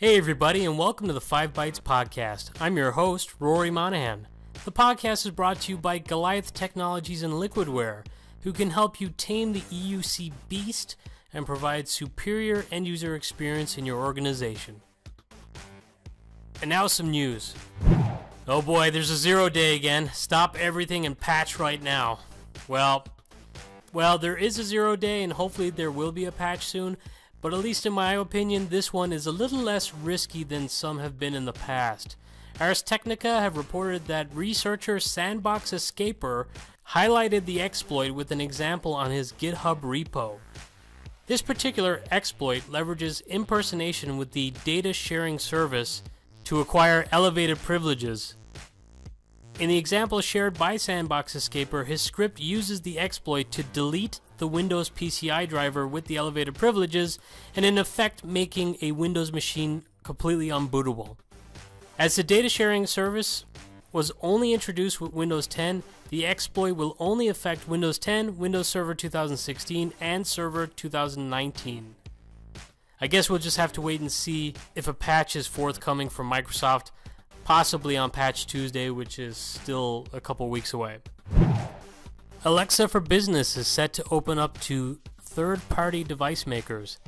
Hey, everybody, and welcome to the Five Bytes Podcast. I'm your host, Rory Monahan. The podcast is brought to you by Goliath Technologies and Liquidware, who can help you tame the EUC beast and provide superior end user experience in your organization. And now, some news. Oh boy, there's a zero day again. Stop everything and patch right now. Well, well, there is a zero day, and hopefully there will be a patch soon. But at least in my opinion, this one is a little less risky than some have been in the past. Ars Technica have reported that researcher Sandbox Escaper highlighted the exploit with an example on his GitHub repo. This particular exploit leverages impersonation with the data sharing service to acquire elevated privileges. In the example shared by Sandbox Escaper, his script uses the exploit to delete the Windows PCI driver with the elevated privileges, and in effect making a Windows machine completely unbootable. As the data sharing service was only introduced with Windows 10, the exploit will only affect Windows 10, Windows Server 2016, and Server 2019. I guess we'll just have to wait and see if a patch is forthcoming from Microsoft, possibly on Patch Tuesday, which is still a couple weeks away. Alexa for Business is set to open up to third party device makers.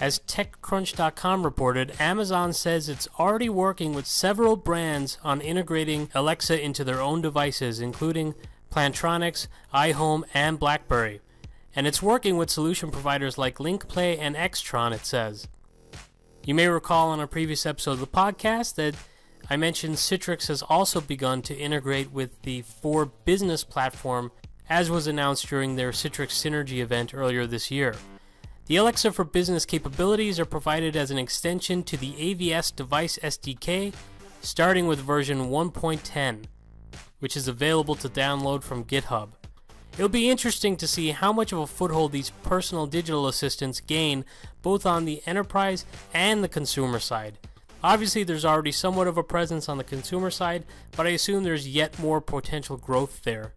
As TechCrunch.com reported, Amazon says it's already working with several brands on integrating Alexa into their own devices, including Plantronics, iHome, and BlackBerry. And it's working with solution providers like LinkPlay and Extron, it says. You may recall on a previous episode of the podcast that I mentioned Citrix has also begun to integrate with the For Business platform as was announced during their Citrix Synergy event earlier this year. The Alexa for Business capabilities are provided as an extension to the AVS Device SDK, starting with version 1.10, which is available to download from GitHub. It'll be interesting to see how much of a foothold these personal digital assistants gain both on the enterprise and the consumer side. Obviously, there's already somewhat of a presence on the consumer side, but I assume there's yet more potential growth there.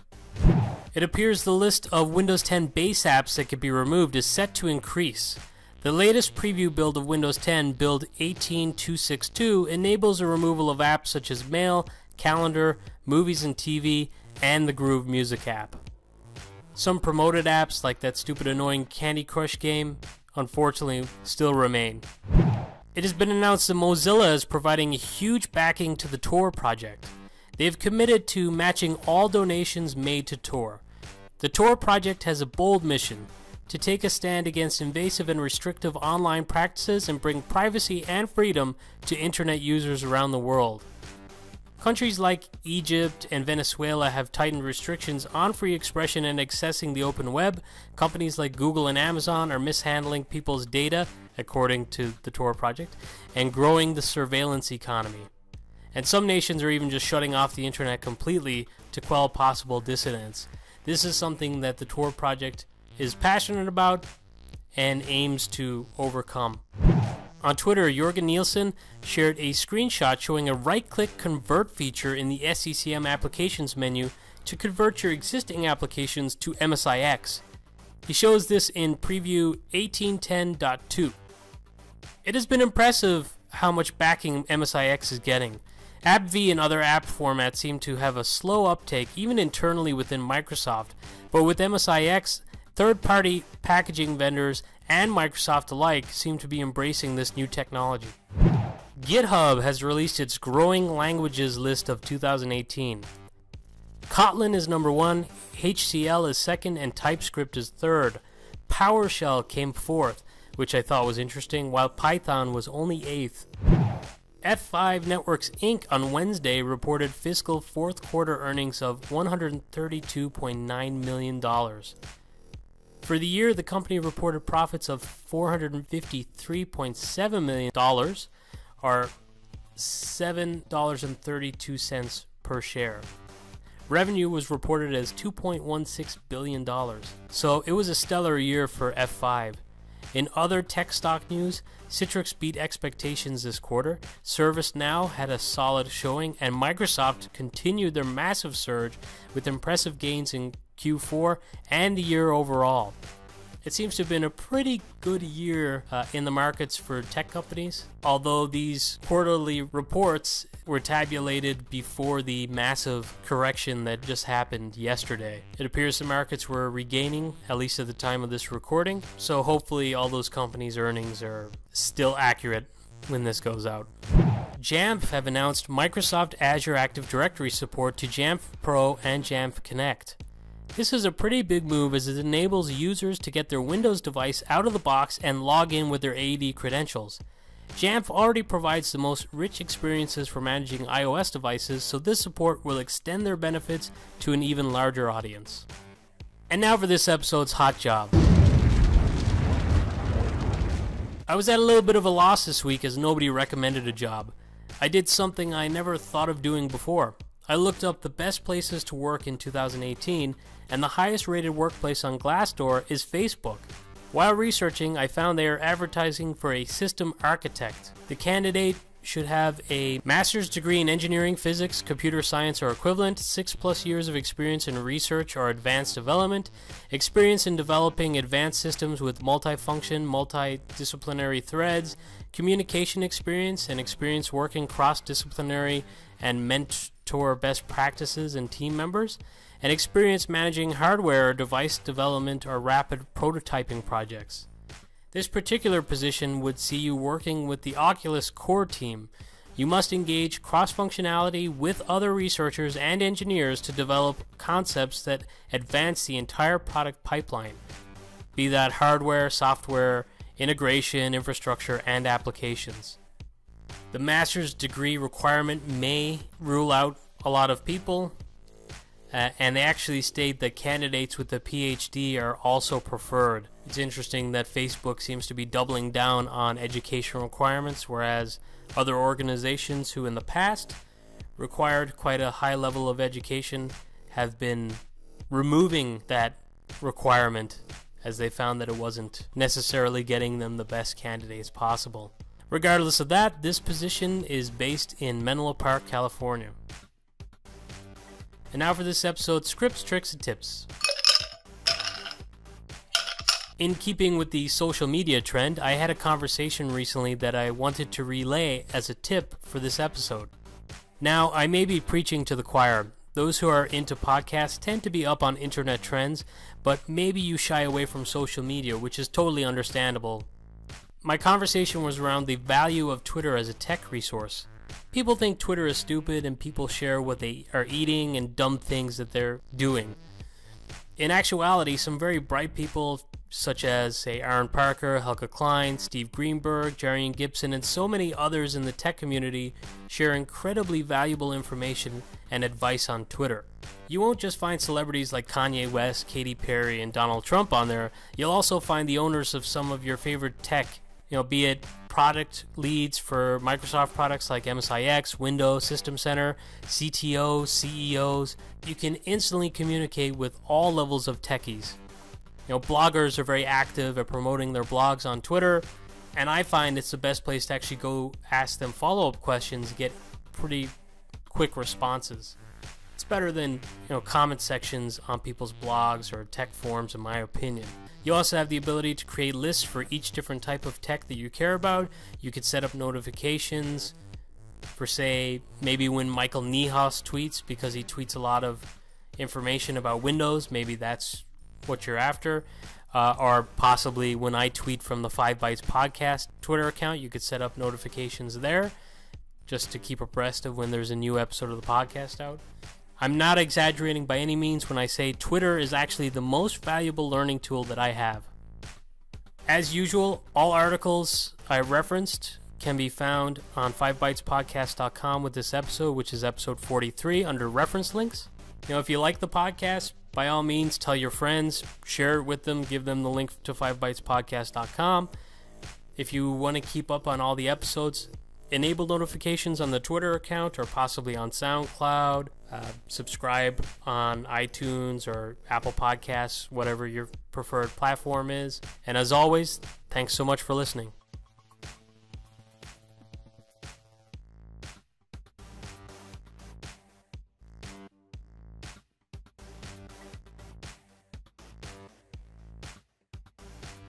It appears the list of Windows 10 base apps that could be removed is set to increase. The latest preview build of Windows 10, build 18262, enables a removal of apps such as Mail, Calendar, Movies and TV, and the Groove Music app. Some promoted apps, like that stupid annoying Candy Crush game, unfortunately still remain. It has been announced that Mozilla is providing huge backing to the Tor project. They've committed to matching all donations made to Tor. The Tor project has a bold mission to take a stand against invasive and restrictive online practices and bring privacy and freedom to internet users around the world. Countries like Egypt and Venezuela have tightened restrictions on free expression and accessing the open web. Companies like Google and Amazon are mishandling people's data, according to the Tor project, and growing the surveillance economy. And some nations are even just shutting off the internet completely to quell possible dissidents. This is something that the Tor project is passionate about and aims to overcome. On Twitter, Jörgen Nilsson shared a screenshot showing a right click convert feature in the SCCM applications menu to convert your existing applications to MSIX. He shows this in preview 1810.2. It has been impressive how much backing MSIX is getting. AppV and other app formats seem to have a slow uptake even internally within Microsoft, but with MSIX, third party packaging vendors and Microsoft alike seem to be embracing this new technology. GitHub has released its growing languages list of 2018. Kotlin is number one, HCL is second, and TypeScript is third. PowerShell came fourth, which I thought was interesting, while Python was only eighth. F5 Networks Inc. on Wednesday reported fiscal fourth quarter earnings of $132.9 million. For the year, the company reported profits of $453.7 million, or $7.32 per share. Revenue was reported as $2.16 billion, so it was a stellar year for F5. In other tech stock news, Citrix beat expectations this quarter, ServiceNow had a solid showing, and Microsoft continued their massive surge with impressive gains in Q4 and the year overall. It seems to have been a pretty good year uh, in the markets for tech companies, although these quarterly reports were tabulated before the massive correction that just happened yesterday. It appears the markets were regaining, at least at the time of this recording, so hopefully all those companies' earnings are still accurate when this goes out. Jamf have announced Microsoft Azure Active Directory support to Jamf Pro and Jamf Connect. This is a pretty big move as it enables users to get their Windows device out of the box and log in with their AD credentials. Jamf already provides the most rich experiences for managing iOS devices, so this support will extend their benefits to an even larger audience. And now for this episode's hot job. I was at a little bit of a loss this week as nobody recommended a job. I did something I never thought of doing before. I looked up the best places to work in 2018, and the highest rated workplace on Glassdoor is Facebook. While researching, I found they are advertising for a system architect. The candidate should have a master's degree in engineering, physics, computer science, or equivalent, six plus years of experience in research or advanced development, experience in developing advanced systems with multifunction, multidisciplinary threads, communication experience, and experience working cross disciplinary and mentor best practices and team members, and experience managing hardware or device development or rapid prototyping projects. This particular position would see you working with the Oculus core team. You must engage cross functionality with other researchers and engineers to develop concepts that advance the entire product pipeline, be that hardware, software, integration, infrastructure, and applications. The master's degree requirement may rule out a lot of people, uh, and they actually state that candidates with a PhD are also preferred. It's interesting that Facebook seems to be doubling down on education requirements, whereas other organizations who in the past required quite a high level of education have been removing that requirement as they found that it wasn't necessarily getting them the best candidates possible. Regardless of that, this position is based in Menlo Park, California. And now for this episode scripts, tricks, and tips. In keeping with the social media trend, I had a conversation recently that I wanted to relay as a tip for this episode. Now, I may be preaching to the choir. Those who are into podcasts tend to be up on internet trends, but maybe you shy away from social media, which is totally understandable. My conversation was around the value of Twitter as a tech resource. People think Twitter is stupid and people share what they are eating and dumb things that they're doing. In actuality, some very bright people, such as, say, Aaron Parker, Helge Klein, Steve Greenberg, Jarian Gibson, and so many others in the tech community, share incredibly valuable information and advice on Twitter. You won't just find celebrities like Kanye West, Katy Perry, and Donald Trump on there, you'll also find the owners of some of your favorite tech you know, be it product leads for Microsoft products like MSIX, Windows, System Center, CTOs, CEOs. You can instantly communicate with all levels of techies. You know, bloggers are very active at promoting their blogs on Twitter, and I find it's the best place to actually go ask them follow-up questions, get pretty quick responses. It's better than, you know, comment sections on people's blogs or tech forums in my opinion. You also have the ability to create lists for each different type of tech that you care about. You could set up notifications for, say, maybe when Michael Niehaus tweets, because he tweets a lot of information about Windows. Maybe that's what you're after. Uh, or possibly when I tweet from the 5 Bytes Podcast Twitter account, you could set up notifications there just to keep abreast of when there's a new episode of the podcast out. I'm not exaggerating by any means when I say Twitter is actually the most valuable learning tool that I have. As usual, all articles I referenced can be found on 5bytespodcast.com with this episode, which is episode 43 under reference links. You know, if you like the podcast, by all means, tell your friends, share it with them, give them the link to 5bytespodcast.com. If you want to keep up on all the episodes, enable notifications on the Twitter account or possibly on SoundCloud. Uh, subscribe on iTunes or Apple Podcasts, whatever your preferred platform is. And as always, thanks so much for listening.